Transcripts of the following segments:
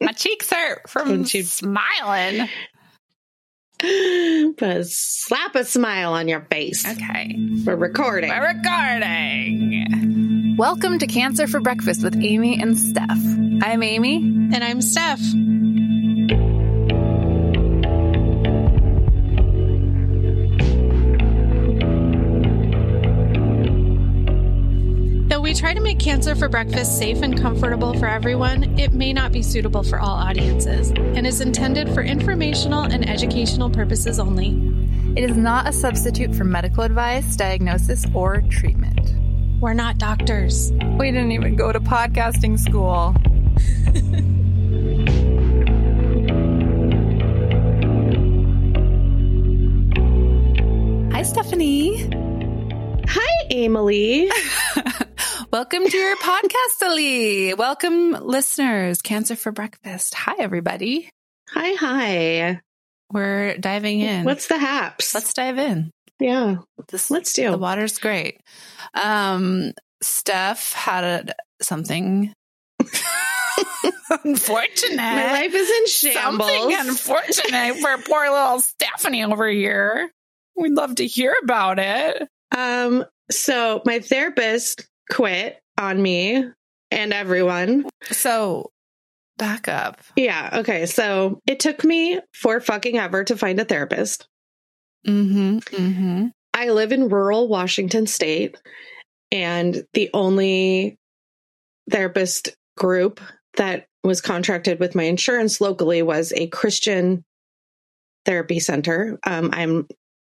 My cheeks hurt from you- smiling. But slap a smile on your face. Okay. We're recording. We're recording. Welcome to Cancer for Breakfast with Amy and Stef. I'm Amy. And I'm Stef. Make Cancer for Breakfast safe and comfortable for everyone, it may not be suitable for all audiences and is intended for informational and educational purposes only. It is not a substitute for medical advice, diagnosis, or treatment. We're not doctors. We didn't even go to podcasting school. Hi, Stefanie. Hi, Emily. Welcome to your podcast, Ali. Welcome, listeners. Cancer for Breakfast. Hi, everybody. Hi, hi. We're diving in. What's the haps? Let's dive in. yeah, This, let's do. the water's great. Um, Stef had a, something unfortunate. My life is in shambles. Something unfortunate for poor little Stefanie over here. We'd love to hear about it. Um, so my therapist quit on me and everyone. So, back up. Yeah, okay. So it took me for fucking ever to find a therapist. Mm-hmm. Mm-hmm. I live in rural Washington state, and the only therapist group that was contracted with my insurance locally was a Christian therapy center. Um, I'm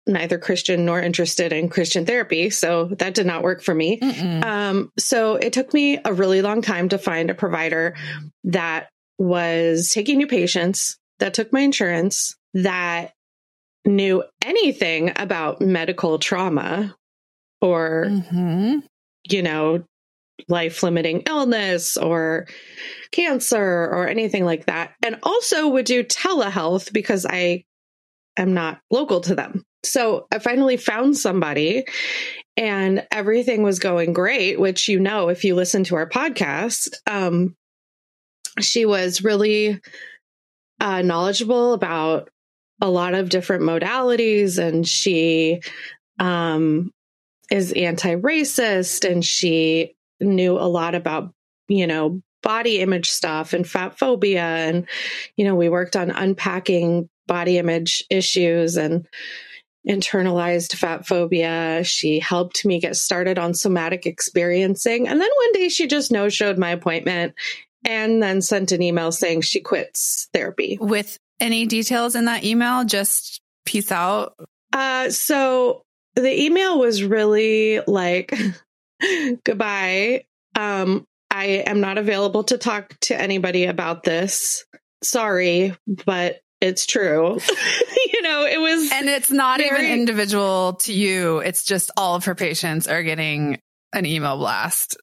neither Christian nor interested in Christian therapy, so that did not work for me. Um, so it took me a really long time to find a provider that was taking new patients, that took my insurance, that knew anything about medical trauma or, Mhm. you know, life limiting illness or cancer or anything like that. And also would do telehealth because I am not local to them. So I finally found somebody and everything was going great, which you know if you listen to our podcast. Um, she was really uh, knowledgeable about a lot of different modalities, and she um, is anti-racist, and she knew a lot about you know body image stuff and fat phobia, and you know we worked on unpacking body image issues and internalized fat phobia. She helped me get started on somatic experiencing. And then one day she just no showed my appointment and then sent an email saying she quits therapy. With any details in that email, just peace out. Uh, so the email was really like, goodbye. Um, I am not available to talk to anybody about this. Sorry, but it's true. you know, it was. And it's not Very- even individual to you. It's just all of her patients are getting an email blast.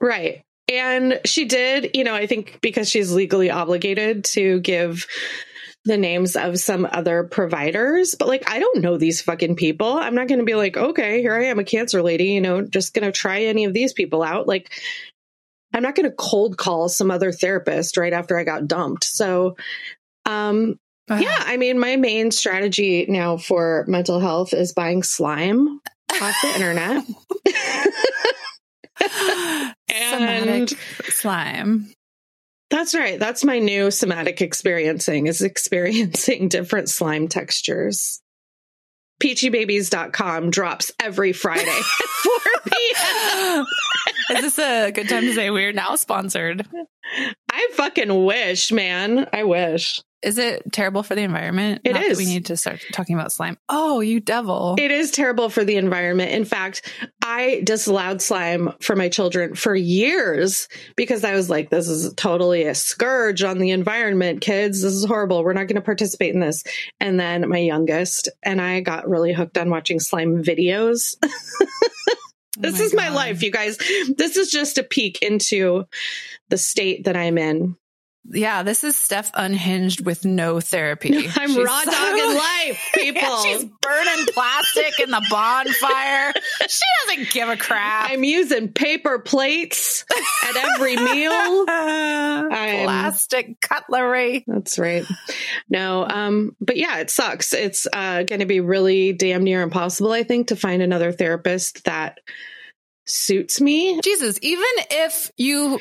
Right. And she did, you know, I think because she's legally obligated to give the names of some other providers, but like, I don't know these fucking people. I'm not going to be like, okay, here I am, a cancer lady, you know, just going to try any of these people out. Like, I'm not going to cold call some other therapist right after I got dumped. So, um, yeah, I mean, my main strategy now for mental health is buying slime off the internet. Somatic slime. That's right. That's my new somatic experiencing is experiencing different slime textures. Peachybabies.com drops every Friday at 4 p.m. Is this a good time to say we're now sponsored? I fucking wish, man. I wish. Is it terrible for the environment? It Not is. we need to start talking about slime. Oh, you devil. It is terrible for the environment. In fact, I disallowed slime for my children for years because I was like, this is totally a scourge on the environment, kids. This is horrible. We're not going to participate in this. And then my youngest and I got really hooked on watching slime videos. Oh this Oh is my life, you guys. This is just a peek into the state that I'm in. Yeah, this is Stef unhinged with no therapy. I'm She's raw so- dogging life, people. Yeah, she's burning plastic in the bonfire. She doesn't give a crap. I'm using paper plates at every meal. I'm- plastic cutlery. That's right. No, um, but yeah, it sucks. It's uh, going to be really damn near impossible, I think, to find another therapist that suits me. Jesus, even if you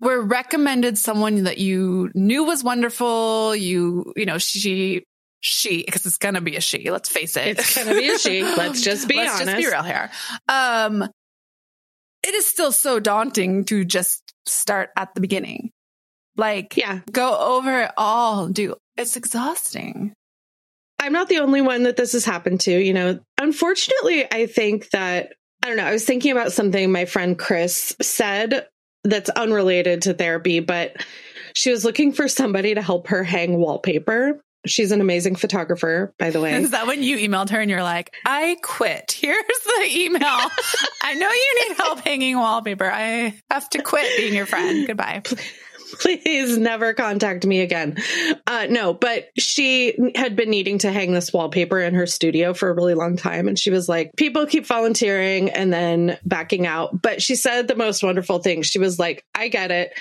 were recommended someone that you knew was wonderful, you, you know, she, she, because it's gonna be a she, let's face it. It's gonna be a she. Let's just be Let's just be honest. real here. Um, it is still so daunting to just start at the beginning. Like, Yeah, go over it all, do it's exhausting. I'm not the only one that this has happened to. You know, unfortunately, I think that I don't know. I was thinking about something my friend Chris said that's unrelated to therapy, but she was looking for somebody to help her hang wallpaper. She's an amazing photographer, by the way. Is that when you emailed her and you're like, I quit. Here's the email. I know you need help hanging wallpaper. I have to quit being your friend. Goodbye. please never contact me again. Uh, no, but she had been needing to hang this wallpaper in her studio for a really long time. And she was like, people keep volunteering and then backing out. But she said the most wonderful thing. She was like, I get it.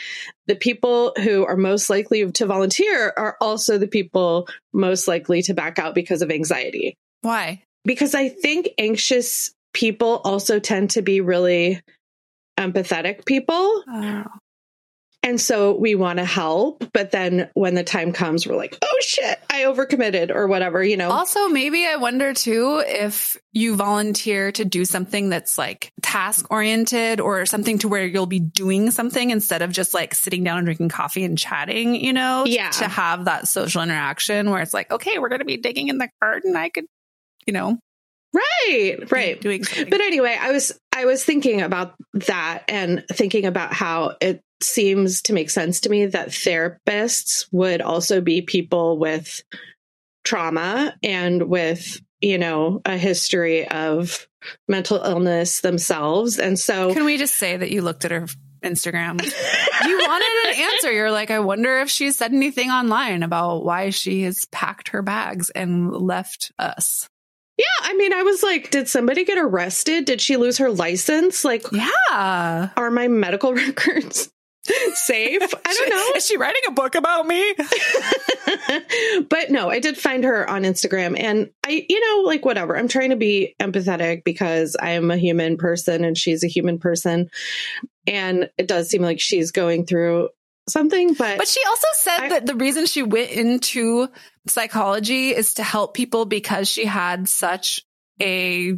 The people who are most likely to volunteer are also the people most likely to back out because of anxiety. Why? Because I think anxious people also tend to be really empathetic people. Oh. And so we want to help, but then when the time comes, we're like, oh shit, I overcommitted or whatever, you know? Also, maybe I wonder too if you volunteer to do something that's like task oriented or something to where you'll be doing something instead of just like sitting down and drinking coffee and chatting, you know? Yeah. To have that social interaction where it's like, okay, we're going to be digging in the garden. I could, you know, right, right. doing. But anyway, I was I was thinking about that and thinking about how it seems to make sense to me that therapists would also be people with trauma and with, you know, a history of mental illness themselves. And so Can we just say that you looked at her Instagram? you wanted an answer. You're like, I wonder if she said anything online about why she has packed her bags and left us. Yeah, I mean, I was like, did somebody get arrested? Did she lose her license? Like, Yeah. are my medical records safe? I don't know. Is she writing a book about me? but no, I did find her on Instagram and I, you know, like whatever. I'm trying to be empathetic because I am a human person and she's a human person. And it does seem like she's going through something, but, But she also said I- that the reason she went into psychology is to help people because she had such a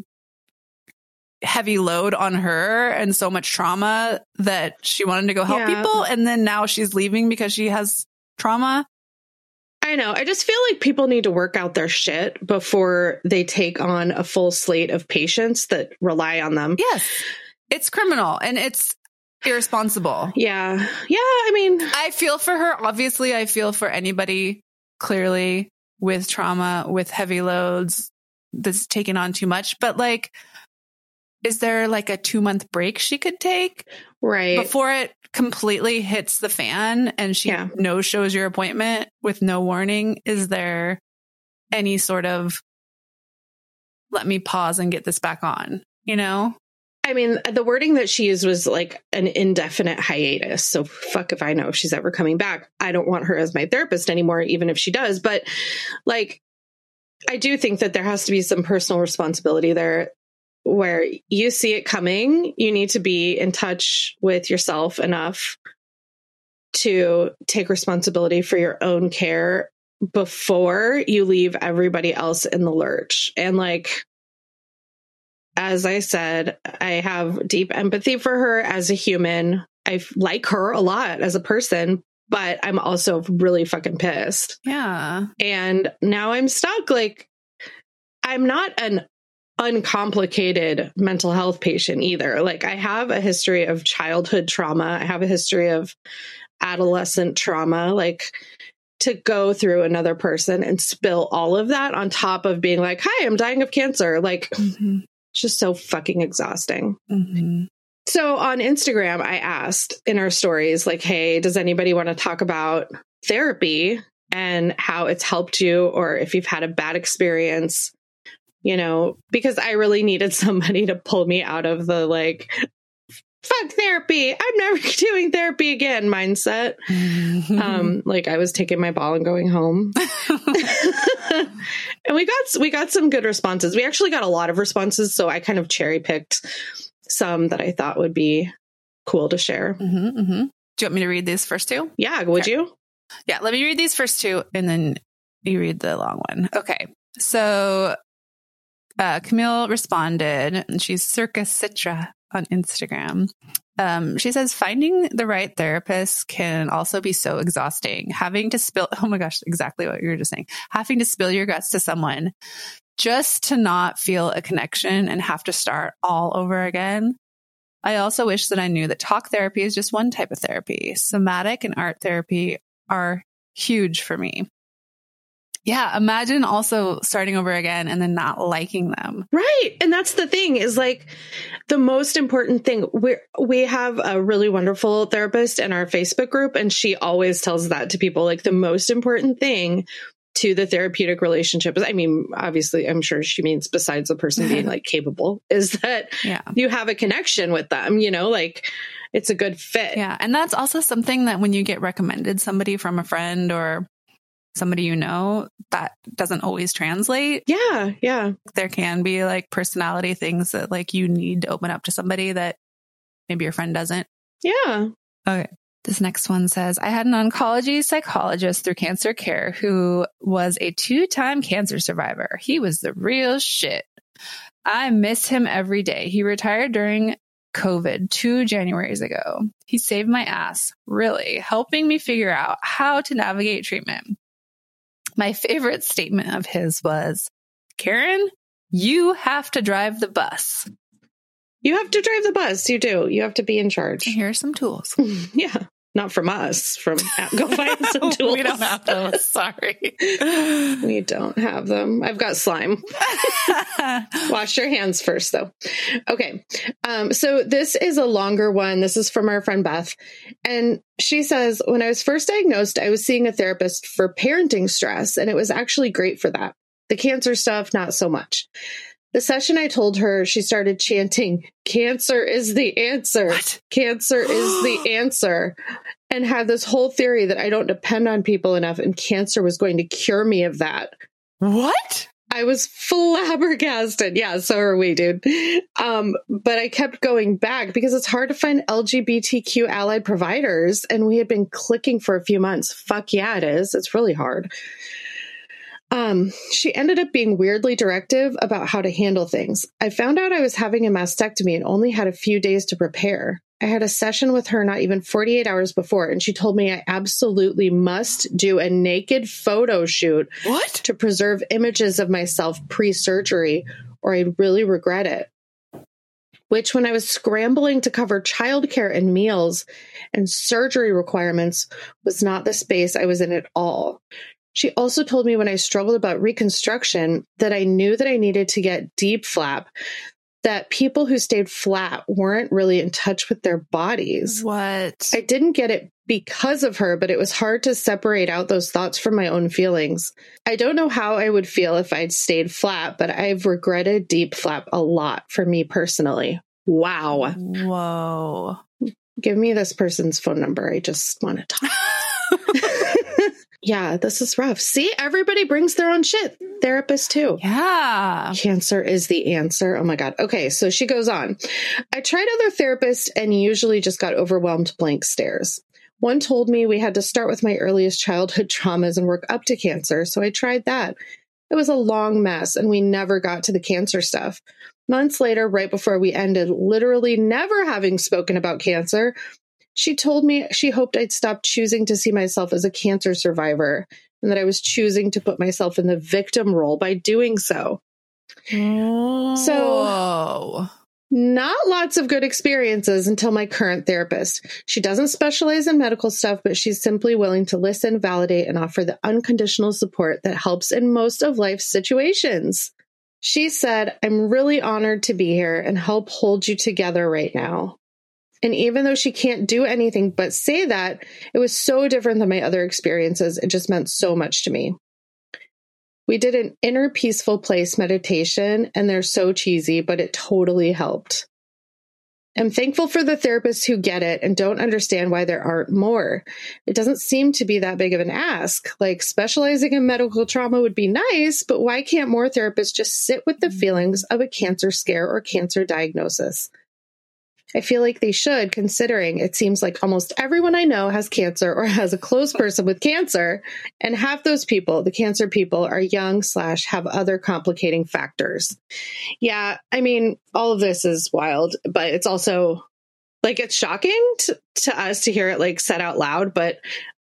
heavy load on her and so much trauma that she wanted to go help Yeah. people. And then now she's leaving because she has trauma. I know. I just feel like people need to work out their shit before they take on a full slate of patients that rely on them. Yes. It's criminal and it's irresponsible. Yeah. Yeah. I mean, I feel for her. Obviously, I feel for anybody clearly with trauma, with heavy loads that's taken on too much. But like, is there like a two month break she could take right. before it completely hits the fan and she Yeah. no shows your appointment with no warning? Is there any sort of let me pause and get this back on? You know? I mean, the wording that she used was like an indefinite hiatus. So fuck if I know if she's ever coming back. I don't want her as my therapist anymore, even if she does. But like, I do think that there has to be some personal responsibility there where you see it coming. You need to be in touch with yourself enough to take responsibility for your own care before you leave everybody else in the lurch. And like, as I said, I have deep empathy for her as a human. I like her a lot as a person, but I'm also really fucking pissed. Yeah. And now I'm stuck. Like, I'm not an uncomplicated mental health patient either. Like, I have a history of childhood trauma, I have a history of adolescent trauma. Like, to go through another person and spill all of that on top of being like, hi, I'm dying of cancer. Like, Mhm. it's just so fucking exhausting. Mhm. So on Instagram, I asked in our stories, like, hey, does anybody want to talk about therapy and how it's helped you, or if you've had a bad experience? You know, because I really needed somebody to pull me out of the like, fuck therapy. I'm never doing therapy again mindset. um, like I was taking my ball and going home. and we got we got some good responses. We actually got a lot of responses, so I kind of cherry picked some that I thought would be cool to share. Mm-hmm, mm-hmm. Do you want me to read these first two? Yeah, would you? Yeah, let me read these first two and then you read the long one. Okay. So uh, Camille responded, and she's Circa Citra on Instagram. Um, she says, finding the right therapist can also be so exhausting. Having to spill, oh my gosh, exactly what you were just saying. Having to spill your guts to someone just to not feel a connection and have to start all over again. I also wish that I knew that talk therapy is just one type of therapy. Somatic and art therapy are huge for me. Yeah, imagine also starting over again and then not liking them. Right. And that's the thing is like the most important thing. We we have a really wonderful therapist in our Facebook group and she always tells that to people like the most important thing to the therapeutic relationship is I mean obviously I'm sure she means besides the person being like capable is that Yeah. you have a connection with them, you know, like it's a good fit. Yeah. And that's also something that when you get recommended somebody from a friend or somebody you know, that doesn't always translate. Yeah, yeah. There can be like personality things that like you need to open up to somebody that maybe your friend doesn't. Yeah. Okay. This next one says, I had an oncology psychologist through cancer care who was a two time cancer survivor. He was the real shit. I miss him every day. He retired during COVID two Januaries ago. He saved my ass, really, helping me figure out how to navigate treatment. My favorite statement of his was, Karen, you have to drive the bus. You have to drive the bus. You do. You have to be in charge. Here are some tools. yeah. Not from us. From go find some tools. we don't have them. Sorry. We don't have them. I've got slime. Wash your hands first, though. Okay. Um, so this is a longer one. This is from our friend Beth. And she says, When I was first diagnosed, I was seeing a therapist for parenting stress, and it was actually great for that. The cancer stuff, not so much. The session I told her, she started chanting, Cancer is the answer. What? Cancer is the answer. And had this whole theory that I don't depend on people enough, and cancer was going to cure me of that. What? I was flabbergasted. Yeah, so are we, dude. Um, but I kept going back because it's hard to find LGBTQ allied providers, and we had been clicking for a few months. Fuck yeah, it is. It's really hard. Um, she ended up being weirdly directive about how to handle things. I found out I was having a mastectomy and only had a few days to prepare. I had a session with her not even 48 hours before, and she told me I absolutely must do a naked photo shoot What? to preserve images of myself pre surgery, or I'd really regret it. Which, when I was scrambling to cover childcare and meals and surgery requirements, was not the space I was in at all. She also told me when I struggled about reconstruction that I knew that I needed to get DIEP flap, that people who stayed flat weren't really in touch with their bodies. What? I didn't get it because of her, but it was hard to separate out those thoughts from my own feelings. I don't know how I would feel if I'd stayed flat, but I've regretted DIEP flap a lot for me personally. Wow. Whoa. Give me this person's phone number. I just want to talk. yeah, this is rough. See, everybody brings their own shit. Therapists too. Yeah. Cancer is the answer. Oh my God. Okay. So she goes on. I tried other therapists and usually just got overwhelmed blank stares. One told me we had to start with my earliest childhood traumas and work up to cancer. So I tried that. It was a long mess and we never got to the cancer stuff. Months later, right before we ended, literally never having spoken about cancer, she told me she hoped I'd stop choosing to see myself as a cancer survivor and that I was choosing to put myself in the victim role by doing so. So, Not lots of good experiences until my current therapist. She doesn't specialize in medical stuff, but she's simply willing to listen, validate, and offer the unconditional support that helps in most of life's situations. She said, I'm really honored to be here and help hold you together right now. And even though she can't do anything but say that, it was so different than my other experiences. It just meant so much to me. We did an inner peaceful place meditation, and they're so cheesy, but it totally helped. I'm thankful for the therapists who get it and don't understand why there aren't more. It doesn't seem to be that big of an ask. Like specializing in medical trauma would be nice, but why can't more therapists just sit with the mm. feelings of a cancer scare or cancer diagnosis? I feel like they should, considering it seems like almost everyone I know has cancer or has a close person with cancer, and half those people, the cancer people, are young slash have other complicating factors. Yeah, I mean, all of this is wild, but it's also like it's shocking to, to us to hear it like said out loud, but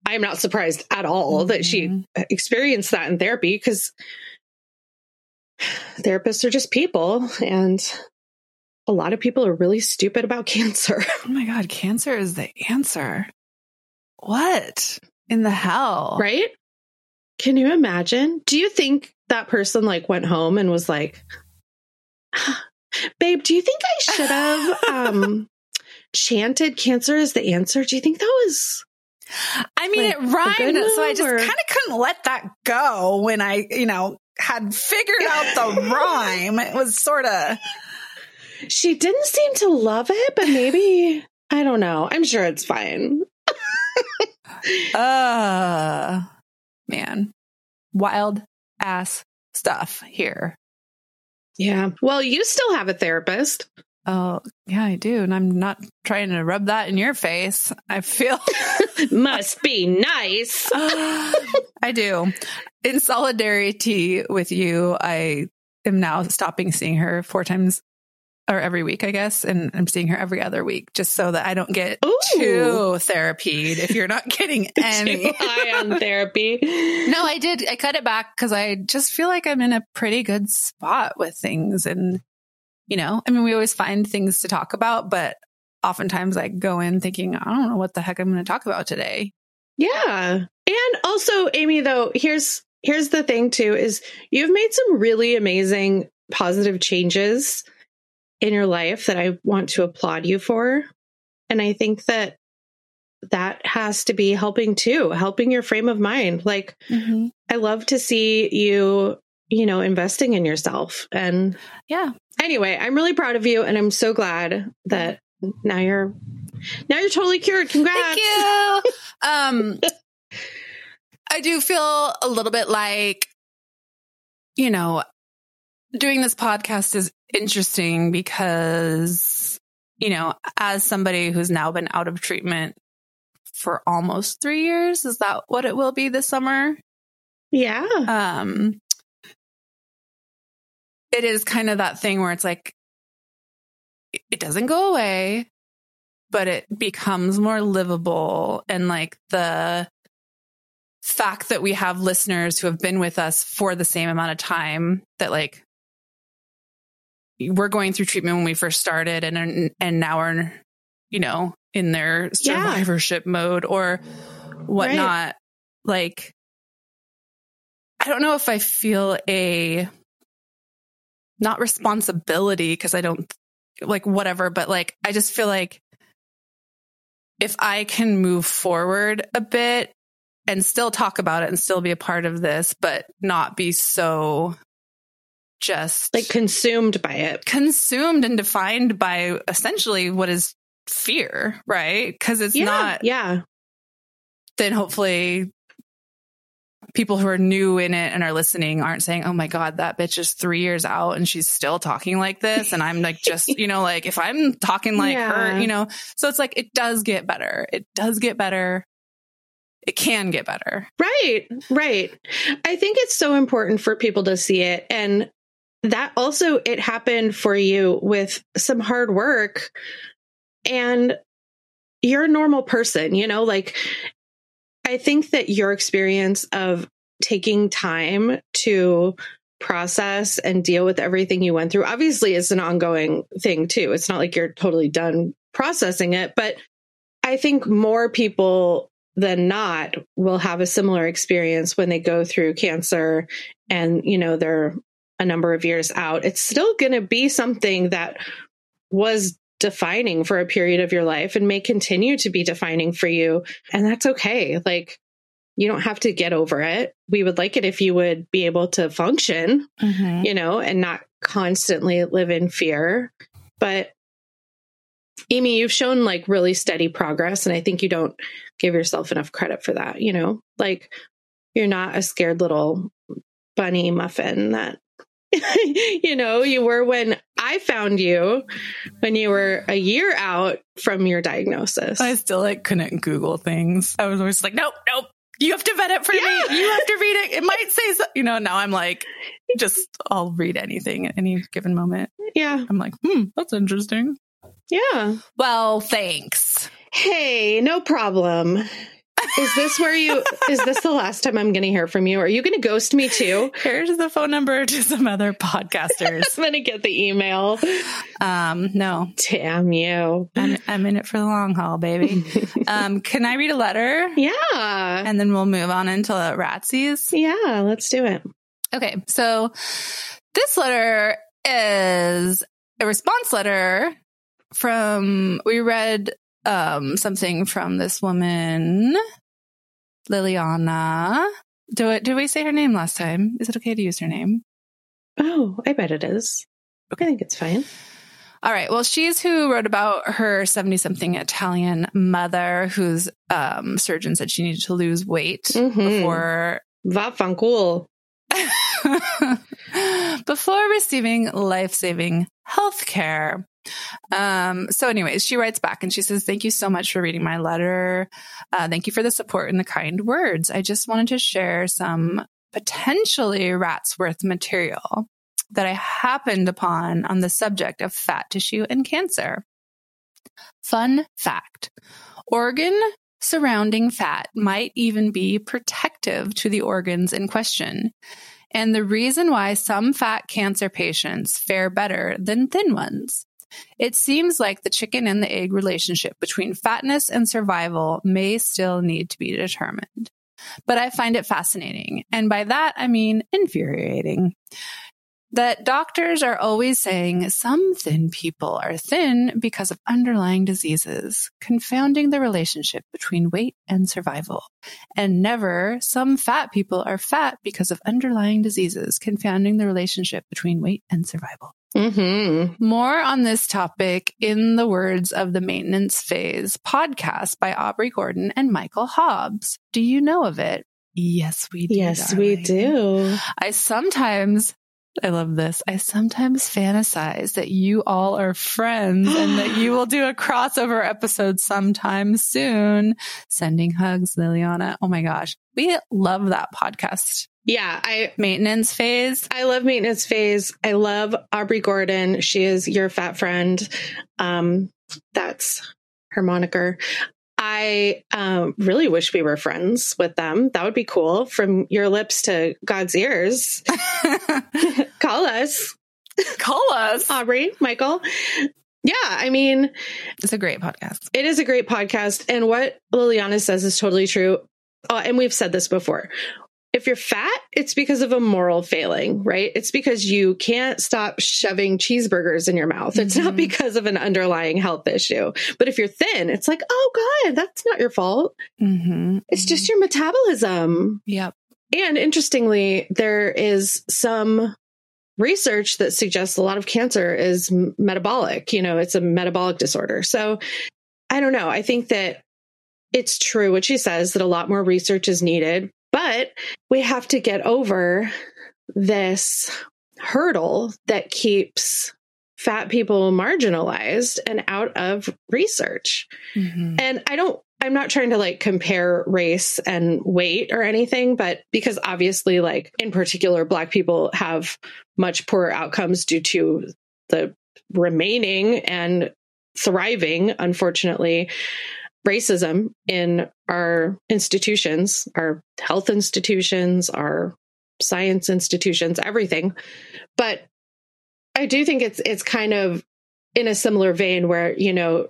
I'm not surprised at all mm-hmm. that she mm-hmm. experienced that in therapy because therapists are just people and a lot of people are really stupid about cancer. Oh my God, cancer is the answer. What in the hell? Right? Can you imagine? Do you think that person like went home and was like, babe, do you think I should have um, chanted cancer as the answer? Do you think that was I mean, like, it rhymed, so I just kind of couldn't let that go when I, you know, had figured out the rhyme. It was sort of she didn't seem to love it, but maybe I don't know. I'm sure it's fine. uh man. Wild ass stuff here. Yeah. Well, you still have a therapist. Oh, yeah, I do. And I'm not trying to rub that in your face. I feel must be nice. I do. In solidarity with you, I am now stopping seeing her four times or every week, I guess. And I'm seeing her every other week just so that I don't get Ooh. too therapied if you're not getting any. high on therapy. No, I did. I cut it back because I just feel like I'm in a pretty good spot with things. And, you know, I mean, we always find things to talk about, but oftentimes I go in thinking, I don't know what the heck I'm going to talk about today. Yeah. And also, Amy, though, here's here's the thing too is you've made some really amazing positive changes in your life that I want to applaud you for. And I think that that has to be helping too, helping your frame of mind. Like, mm-hmm. I love to see you, you know, investing in yourself. And yeah. Anyway, I'm really proud of you and I'm so glad that now you're now you're totally cured. Congrats. Thank you. um I do feel a little bit like you know, doing this podcast is interesting because, you know, as somebody who's now been out of treatment for almost three years, is that what it will be this summer? Yeah. Um, it is kind of that thing where it's like, it doesn't go away, but it becomes more livable. And like the fact that we have listeners who have been with us for the same amount of time that like we're going through treatment when we first started and and now are you know in their survivorship yeah. mode or whatnot right. like i don't know if i feel a not responsibility because i don't like whatever but like i just feel like if i can move forward a bit and still talk about it and still be a part of this but not be so just like consumed by it, consumed and defined by essentially what is fear, right? Because it's yeah, not, yeah. Then hopefully people who are new in it and are listening aren't saying, Oh my God, that bitch is three years out and she's still talking like this. And I'm like, just, you know, like if I'm talking like yeah. her, you know, so it's like, it does get better. It does get better. It can get better. Right. Right. I think it's so important for people to see it. And that also it happened for you with some hard work and you're a normal person, you know, like I think that your experience of taking time to process and deal with everything you went through obviously is an ongoing thing too. It's not like you're totally done processing it, but I think more people than not will have a similar experience when they go through cancer and you know they're a number of years out, it's still going to be something that was defining for a period of your life and may continue to be defining for you. And that's okay. Like, you don't have to get over it. We would like it if you would be able to function, Mhm. you know, and not constantly live in fear. But Amy, you've shown like really steady progress. And I think you don't give yourself enough credit for that. You know, like you're not a scared little bunny muffin that, you know, you were when I found you when you were a year out from your diagnosis. I still like couldn't Google things. I was always like, nope, nope. You have to vet it for Yeah. me. You have to read it. It might say, so, you know. Now I'm like, just I'll read anything at any given moment. yeah. I'm like, hmm, that's interesting. Yeah. Well, thanks. Hey, no problem. Is this where you, is this the last time I'm going to hear from you? Are you going to ghost me too? Here's the phone number to some other podcasters. I'm going to get the email. um, no, Damn you. I'm, I'm in it for the long haul, baby. Um, can I read a letter? Yeah. And then we'll move on into Ratsies. Yeah, let's do it. Okay, so this letter is a response letter from we read um something from this woman Liliana. Do it did we say her name last time? Is it okay to use her name? Oh, I bet it is. Okay. I think it's fine. All right. Well, she's who wrote about her 70 something Italian mother whose um, surgeon said she needed to lose weight Mhm. before before receiving life-saving health care. Um, so anyways, she writes back and she says, thank you so much for reading my letter. Uh, thank you for the support and the kind words. I just wanted to share some potentially rats worth material that I happened upon on the subject of fat tissue and cancer. Fun fact. Organ surrounding fat might even be protective to the organs in question. And the reason why some fat cancer patients fare better than thin ones. It seems like the chicken and the egg relationship between fatness and survival may still need to be determined. But I find it fascinating. And by that, I mean infuriating. That doctors are always saying some thin people are thin because of underlying diseases, confounding the relationship between weight and survival. And never some fat people are fat because of underlying diseases, confounding the relationship between weight and survival. Mm-hmm. More on this topic in the words of the Maintenance Phase podcast by Aubrey Gordon and Michael Hobbs. Do you know of it? Yes, we do. Yes, we do. I sometimes, I love this. I sometimes fantasize that you all are friends and that you will do a crossover episode sometime soon. Sending hugs, Liliana. Oh my gosh. We love that podcast. Yeah, I Maintenance phase. I love maintenance phase. I love Aubrey Gordon. She is your fat friend. Um, that's her moniker. I um, really wish we were friends with them. That would be cool. From your lips to God's ears. Call us, Call us. Aubrey, Michael. Yeah, I mean, It's a great podcast. it is a great podcast. And what Liliana says is totally true. Oh, and we've said this before. If you're fat, it's because of a moral failing, right? It's because you can't stop shoving cheeseburgers in your mouth. It's not Mhm. because of an underlying health issue. But if you're thin, it's like, oh, God, that's not your fault. Mm-hmm. It's just your metabolism. Yep. And interestingly, there is some research that suggests a lot of cancer is m- metabolic. You know, it's a metabolic disorder. So I don't know. I think that it's true what she says that a lot more research is needed, but we have to get over this hurdle that keeps fat people marginalized and out of research. Mm-hmm. And I don't, I'm not trying to like compare race and weight or anything, but because obviously, like in particular, Black people have much poorer outcomes due to the remaining and thriving, unfortunately, racism in our institutions, our health institutions, our science institutions, everything. But I do think it's it's kind of in a similar vein where, you know,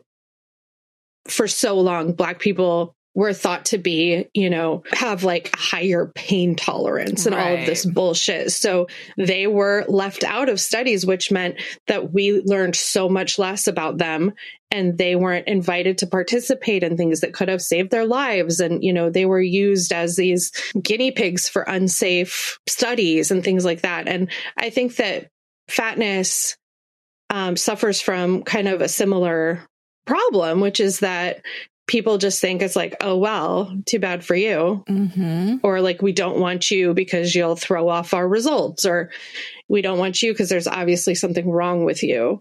for so long black people were thought to be, you know, have like a higher pain tolerance and all of this bullshit. So they were left out of studies, which meant that we learned so much less about them and they weren't invited to participate in things that could have saved their lives. And, you know, they were used as these guinea pigs for unsafe studies and things like that. And I think that fatness um, suffers from kind of a similar problem, which is that people just think it's like, oh, well, too bad for you. Mm-hmm. Or like, we don't want you because you'll throw off our results, or we don't want you because there's obviously something wrong with you.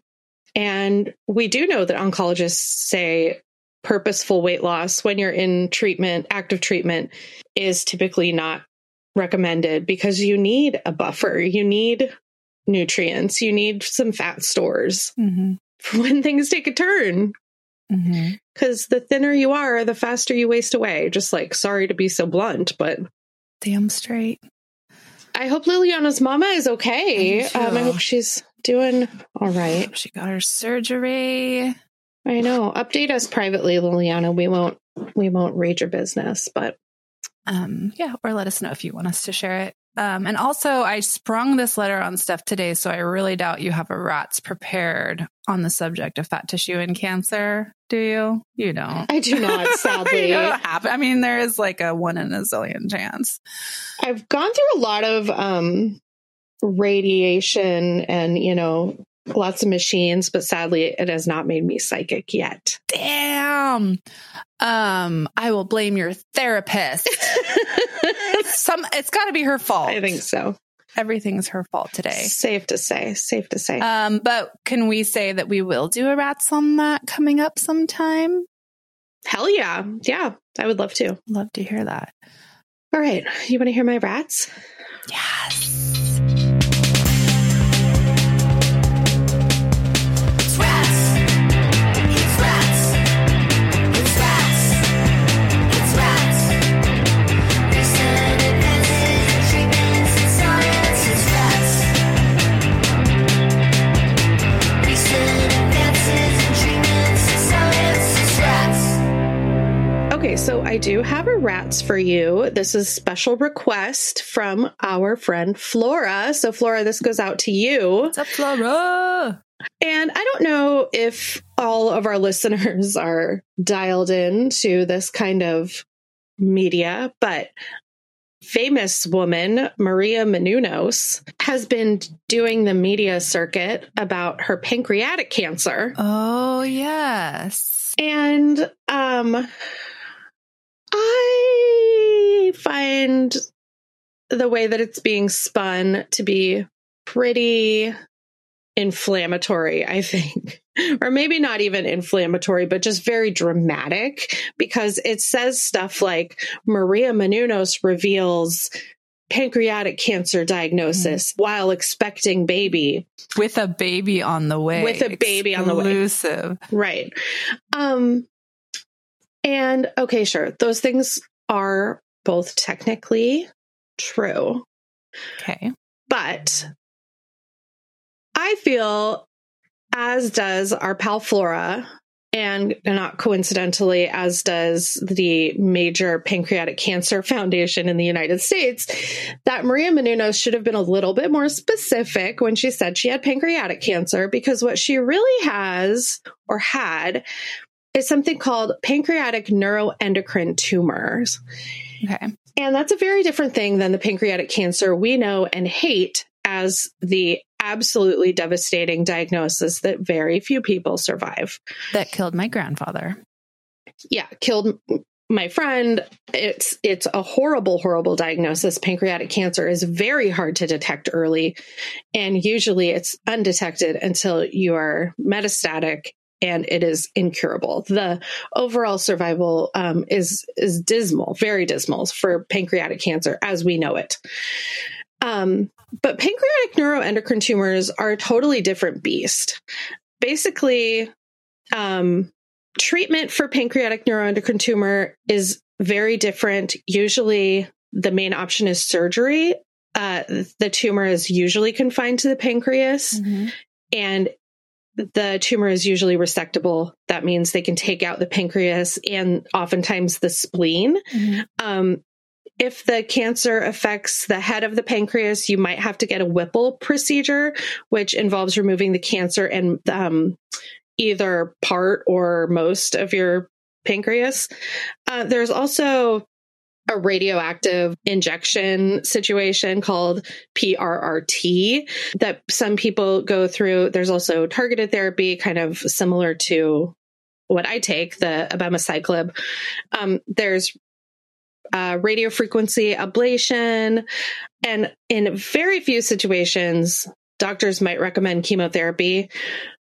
And we do know that oncologists say purposeful weight loss when you're in treatment, active treatment, is typically not recommended because you need a buffer. You need nutrients. You need some fat stores Mm-hmm. when things take a turn. Mm-hmm. Because the thinner you are, the faster you waste away. Just like, sorry to be so blunt, but Damn straight. I hope Liliana's mama is okay. Um, I hope she's doing all right. She got her surgery. I know. Update us privately, Liliana. We won't. We won't read your business, but Um, yeah, or let us know if you want us to share it. Um, and also, I sprung this letter on Stef today, so I really doubt you have a rats prepared on the subject of fat tissue and cancer. Do you? You don't. I do not. You Sadly, have- I mean, there is like a one in a zillion chance. I've gone through a lot of um, radiation and you know lots of machines, but sadly, it has not made me psychic yet. Damn. Um, I will blame your therapist. Some, it's got to be her fault. I think so. everything's her fault today. Safe to say. Safe to say. Um, but can we say that we will do a rats on that coming up sometime? Hell yeah. Yeah, I would love to. Love to hear that. All right. You want to hear my rats? Yes. I do have a rats for you. This is a special request from our friend Flora. So, Flora, this goes out to you. What's up, Flora? And I don't know if all of our listeners are dialed in to this kind of media, but famous woman Maria Menounos has been doing the media circuit about her pancreatic cancer. Oh, yes. And um I find the way that it's being spun to be pretty inflammatory, I think. or maybe not even inflammatory, but just very dramatic because it says stuff like Maria Menounos reveals pancreatic cancer diagnosis while expecting baby. With a baby on the way. With a baby on the way. Exclusive. Right. Um and okay, sure. Those things are both technically true, Okay. but I feel as does our pal Flora and not coincidentally as does the major pancreatic cancer foundation in the United States that Maria Menounos should have been a little bit more specific when she said she had pancreatic cancer because what she really has or had is something called pancreatic neuroendocrine tumors. Okay. And that's a very different thing than the pancreatic cancer we know and hate as the absolutely devastating diagnosis that very few people survive. That killed my grandfather. Yeah, killed my friend. It's it's a horrible horrible diagnosis. Pancreatic cancer is very hard to detect early and usually it's undetected until you are metastatic and it is incurable. The overall survival um, is is dismal, very dismal for pancreatic cancer as we know it. Um, but pancreatic neuroendocrine tumors are a totally different beast. Basically, um, treatment for pancreatic neuroendocrine tumor is very different. Usually, the main option is surgery. Uh, the tumor is usually confined to the pancreas, Mm-hmm. and the tumor is usually resectable. That means they can take out the pancreas and oftentimes the spleen. Um, if the cancer affects the head of the pancreas, you might have to get a Whipple procedure, which involves removing the cancer and um, either part or most of your pancreas. Uh, there's also a radioactive injection situation called PRRT that some people go through. There's also targeted therapy, kind of similar to what I take, the abemaciclib. Um, there's uh, radio frequency ablation, and in very few situations, doctors might recommend chemotherapy,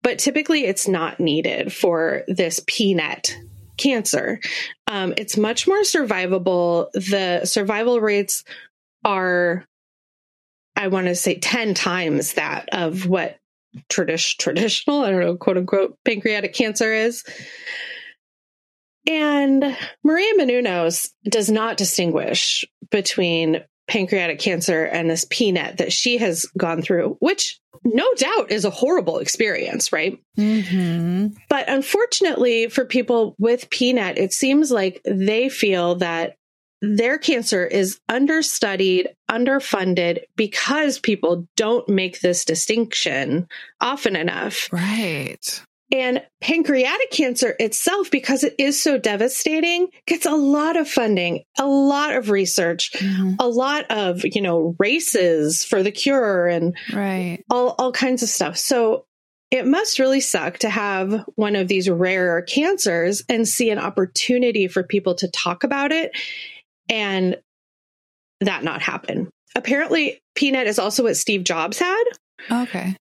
but typically it's not needed for this PNET cancer. Um, it's much more survivable. The survival rates are, I want to say, 10 times that of what tradi- traditional, I don't know, quote unquote, pancreatic cancer is. And Maria Menounos does not distinguish between pancreatic cancer and this PNET that she has gone through, which no doubt is a horrible experience, right? Mm-hmm. But unfortunately, for people with PNET, it seems like they feel that their cancer is understudied, underfunded because people don't make this distinction often enough. Right. And pancreatic cancer itself, because it is so devastating, gets a lot of funding, a lot of research, Mhm. a lot of, you know, races for the cure and Right. all, all kinds of stuff. So it must really suck to have one of these rare cancers and see an opportunity for people to talk about it and that not happen. Apparently, PNET is also what Steve Jobs had. Okay.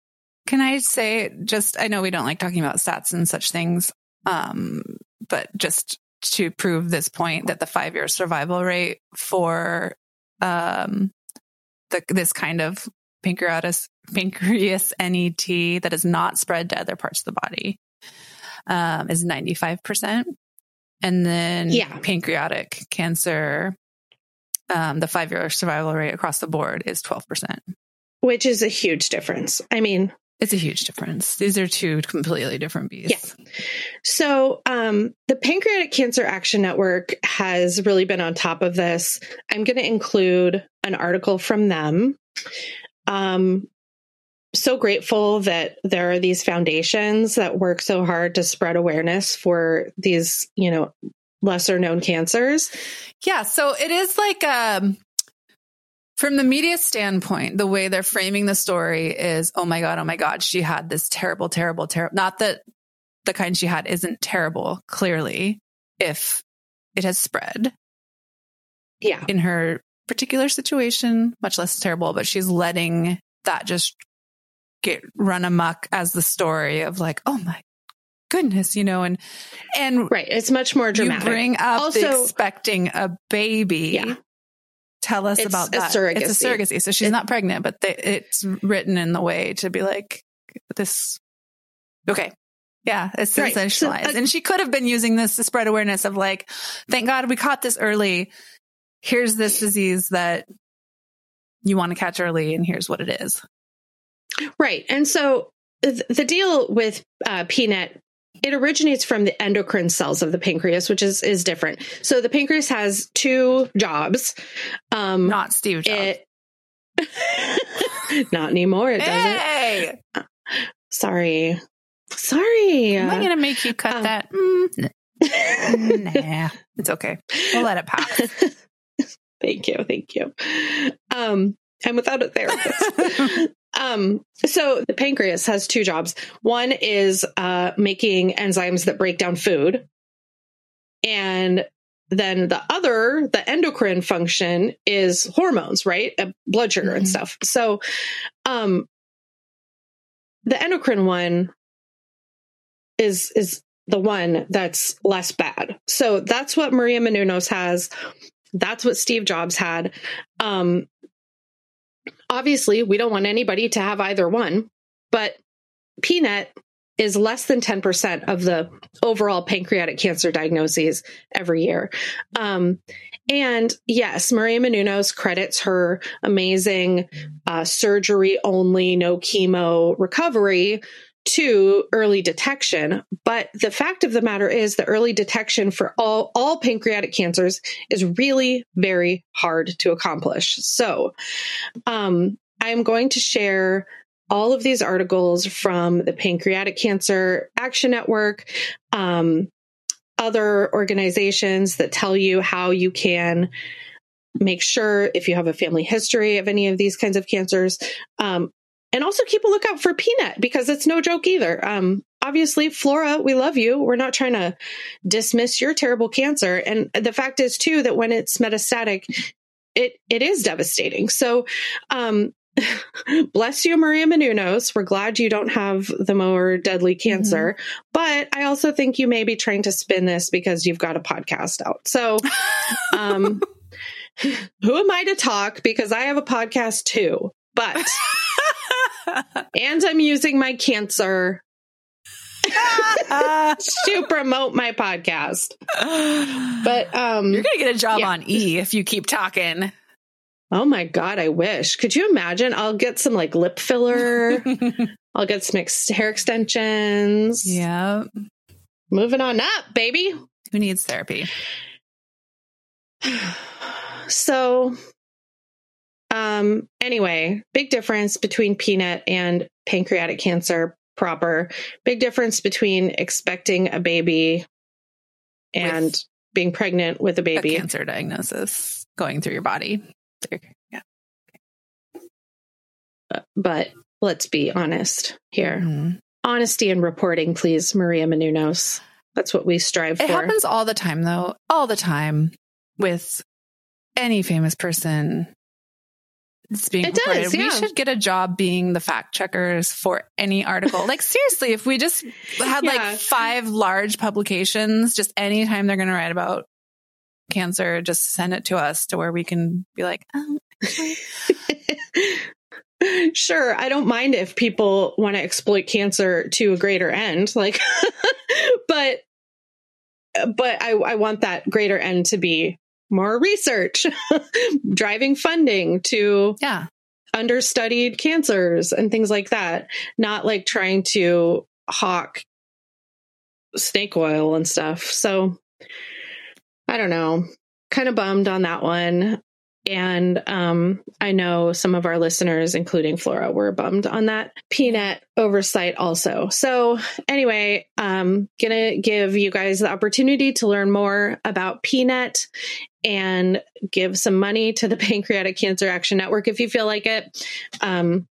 Can I say just I know we don't like talking about stats and such things, um, but just to prove this point that the five year survival rate for um the this kind of pancreatus pancreas NET that is not spread to other parts of the body um is ninety five percent. And then Yeah. pancreatic cancer, um, the five year survival rate across the board is twelve percent. Which is a huge difference. I mean, It's a huge difference. These are two completely different beasts. Yeah. So, um, the Pancreatic Cancer Action Network has really been on top of this. I'm going to include an article from them. Um, so grateful that there are these foundations that work so hard to spread awareness for these, you know, lesser known cancers. Yeah. So it is like, um, from the media standpoint, the way they're framing the story is, oh my God, oh my God, she had this terrible, terrible, terrible. Not that the kind she had isn't terrible, clearly, if it has spread Yeah. in her particular situation, much less terrible, but she's letting that just get run amok as the story of like, oh my goodness, you know, and, and Right. It's much more dramatic. you bring up the Also- expecting a baby. Yeah. Tell us It's about that. It's surrogacy. a surrogacy. So she's It- not pregnant, but they, it's written in the way to be like this. Okay. Yeah. It's Right. So, sensationalized. uh, and she could have been using this to spread awareness of like, thank God we caught this early. Here's this disease that you want to catch early and here's what it is. Right. And so th- the deal with uh, PNET, it originates from the endocrine cells of the pancreas, which is is different. So the pancreas has two jobs. Um, Not Steve Jobs. it, not anymore. It doesn't. hey, Sorry. Sorry. am I going to make you cut um, that? Mm, nah, it's okay. We'll let it pass. thank you. Thank you. Um, I'm without a therapist. Um, so the pancreas has two jobs. One is uh, making enzymes that break down food. And then the other, the endocrine function is hormones, right? Uh, blood sugar and Mhm. stuff. So um, the endocrine one is is the one that's less bad. So that's what Maria Menounos has. That's what Steve Jobs had. Um, obviously, we don't want anybody to have either one, but PNET is less than 10% of the overall pancreatic cancer diagnoses every year. Um, and yes, Maria Menounos credits her amazing uh, surgery only, no chemo recovery to early detection. But the fact of the matter is the early detection for all, all pancreatic cancers is really very hard to accomplish. So, um, I'm going to share all of these articles from the Pancreatic Cancer Action Network, um, other organizations that tell you how you can make sure if you have a family history of any of these kinds of cancers. Um, and also keep a lookout for PNET because it's no joke either. Um, obviously, Flora, we love you. We're not trying to dismiss your terrible cancer. And the fact is, too, that when it's metastatic, it it is devastating. So, um, bless you, Maria Menounos. We're glad you don't have the more deadly cancer. But I also think you may be trying to spin this because you've got a podcast out. So, um, who am I to talk? Because I have a podcast too. But, and I'm using my cancer to promote my podcast. But, um, You're gonna get a job Yeah. on E if you keep talking. oh my God, I wish. Could you imagine? I'll get some like lip filler. I'll get some ex- hair extensions. yeah. Moving on up, baby. Who needs therapy? So, um, anyway, big difference between PNET and pancreatic cancer proper. Big difference between expecting a baby and With being pregnant with a A baby. cancer diagnosis going through your body. Yeah. But let's be honest here. Mhm. Honesty and reporting, please, Maria Menounos. That's what we strive It for. happens all the time, though. All the time with any famous person. It's being It does, reported. We should get a job being the fact checkers for any article. like seriously, if we just had Yeah. like five large publications, just anytime they're going to write about cancer, just send it to us to where we can be like, oh, sure, I don't mind if people want to exploit cancer to a greater end, like, but, but I, I want that greater end to be more research, driving funding to yeah, understudied cancers and things like that, not like trying to hawk snake oil and stuff. So I don't know. Kind of bummed on that one. And um, I know some of our listeners, including Flora, were bummed on that PNET oversight also. So anyway, I'm gonna give you guys the opportunity to learn more about PNET and give some money to the Pancreatic Cancer Action Network if you feel like it. Um,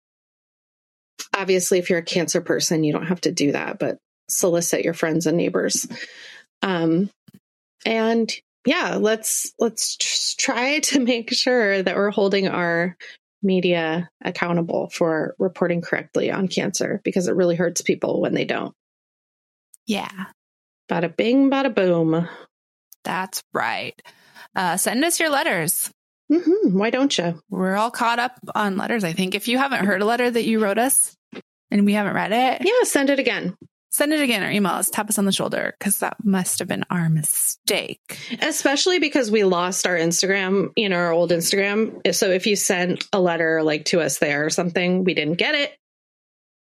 obviously, if you're a cancer person, you don't have to do that, but solicit your friends and neighbors. Um, and yeah, let's let's try to make sure that we're holding our media accountable for reporting correctly on cancer because it really hurts people when they don't. yeah. Bada bing, bada boom. That's right. Uh, send us your letters. hmm Why don't you? We're all caught up on letters, I think. If you haven't heard a letter that you wrote us and we haven't read it, Yeah, send it again. Send it again or email us, tap us on the shoulder, because that must have been our mistake. Especially because we lost our Instagram, you know, our old Instagram. So if you sent a letter like to us there or something, we didn't get it.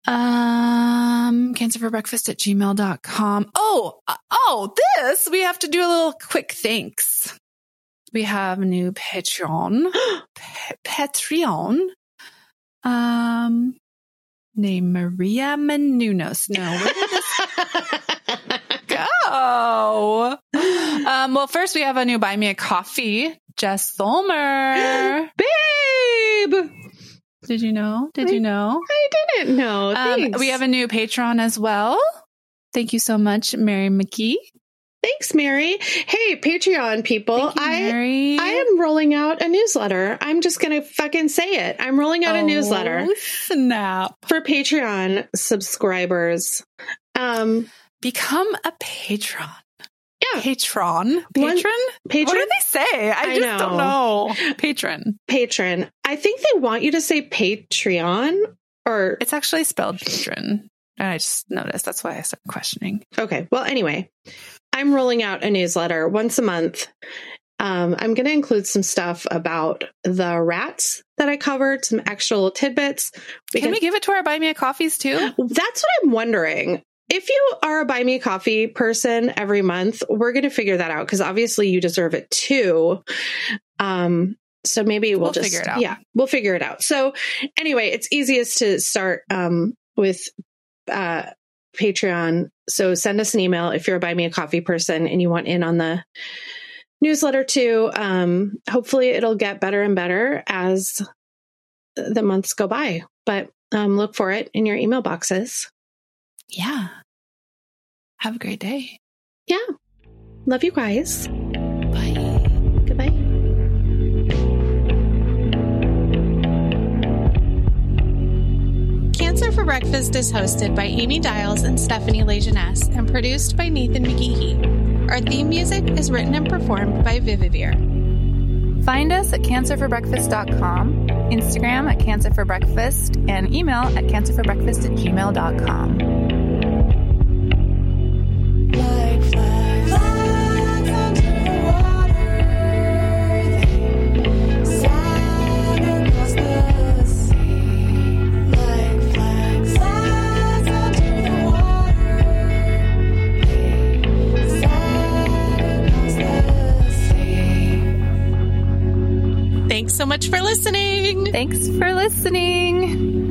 Um, cancer for breakfast at gmail.com. Oh, uh, oh, this, we have to do a little quick thanks. We have new Patreon, Pa- Patreon, um, named Maria Menounos. No, where did this go? Um, well, first we have a new Buy Me a Coffee, Jess Solmer. Babe, Did you know? Did you know? I didn't know. Um, we have a new patron as well. Thank you so much, Mary McKee. Thanks, Mary. Hey, Patreon people. You, I. I am rolling out a newsletter. I'm just going to fucking say it. I'm rolling out a newsletter Oh, Snap. for Patreon subscribers. Um, Become a patron. Yeah. Patron. One- Patron? patron, What do they say? I, I just don't know. Patron. patron. I think they want you to say Patreon or It's actually spelled patron. And I just noticed. That's why I started questioning. Okay. Well, anyway, I'm rolling out a newsletter once a month. Um, I'm going to include some stuff about the rats that I covered, some extra little tidbits. Can we give it to our buy me a coffees too? That's what I'm wondering. If you are a buy me a coffee person every month, we're going to figure that out because obviously you deserve it too. Um, so maybe we'll, We'll just figure it out. Yeah, we'll figure it out. So anyway, it's easiest to start um, with uh, Patreon. So send us an email if you're a buy me a coffee person and you want in on the newsletter too. Um, hopefully, it'll get better and better as the months go by. But um, look for it in your email boxes. Yeah. Have a great day. Yeah. Love you guys. Breakfast is hosted by Amy Dials and Stefanie LeJeunesse and produced by Nathan McGehee. Our theme music is written and performed by Vyvyvyr. Find us at cancerforbreakfast.com, Instagram at cancerforbreakfast, and email at cancerforbreakfast at gmail.com. Thanks so much for listening. Thanks for listening.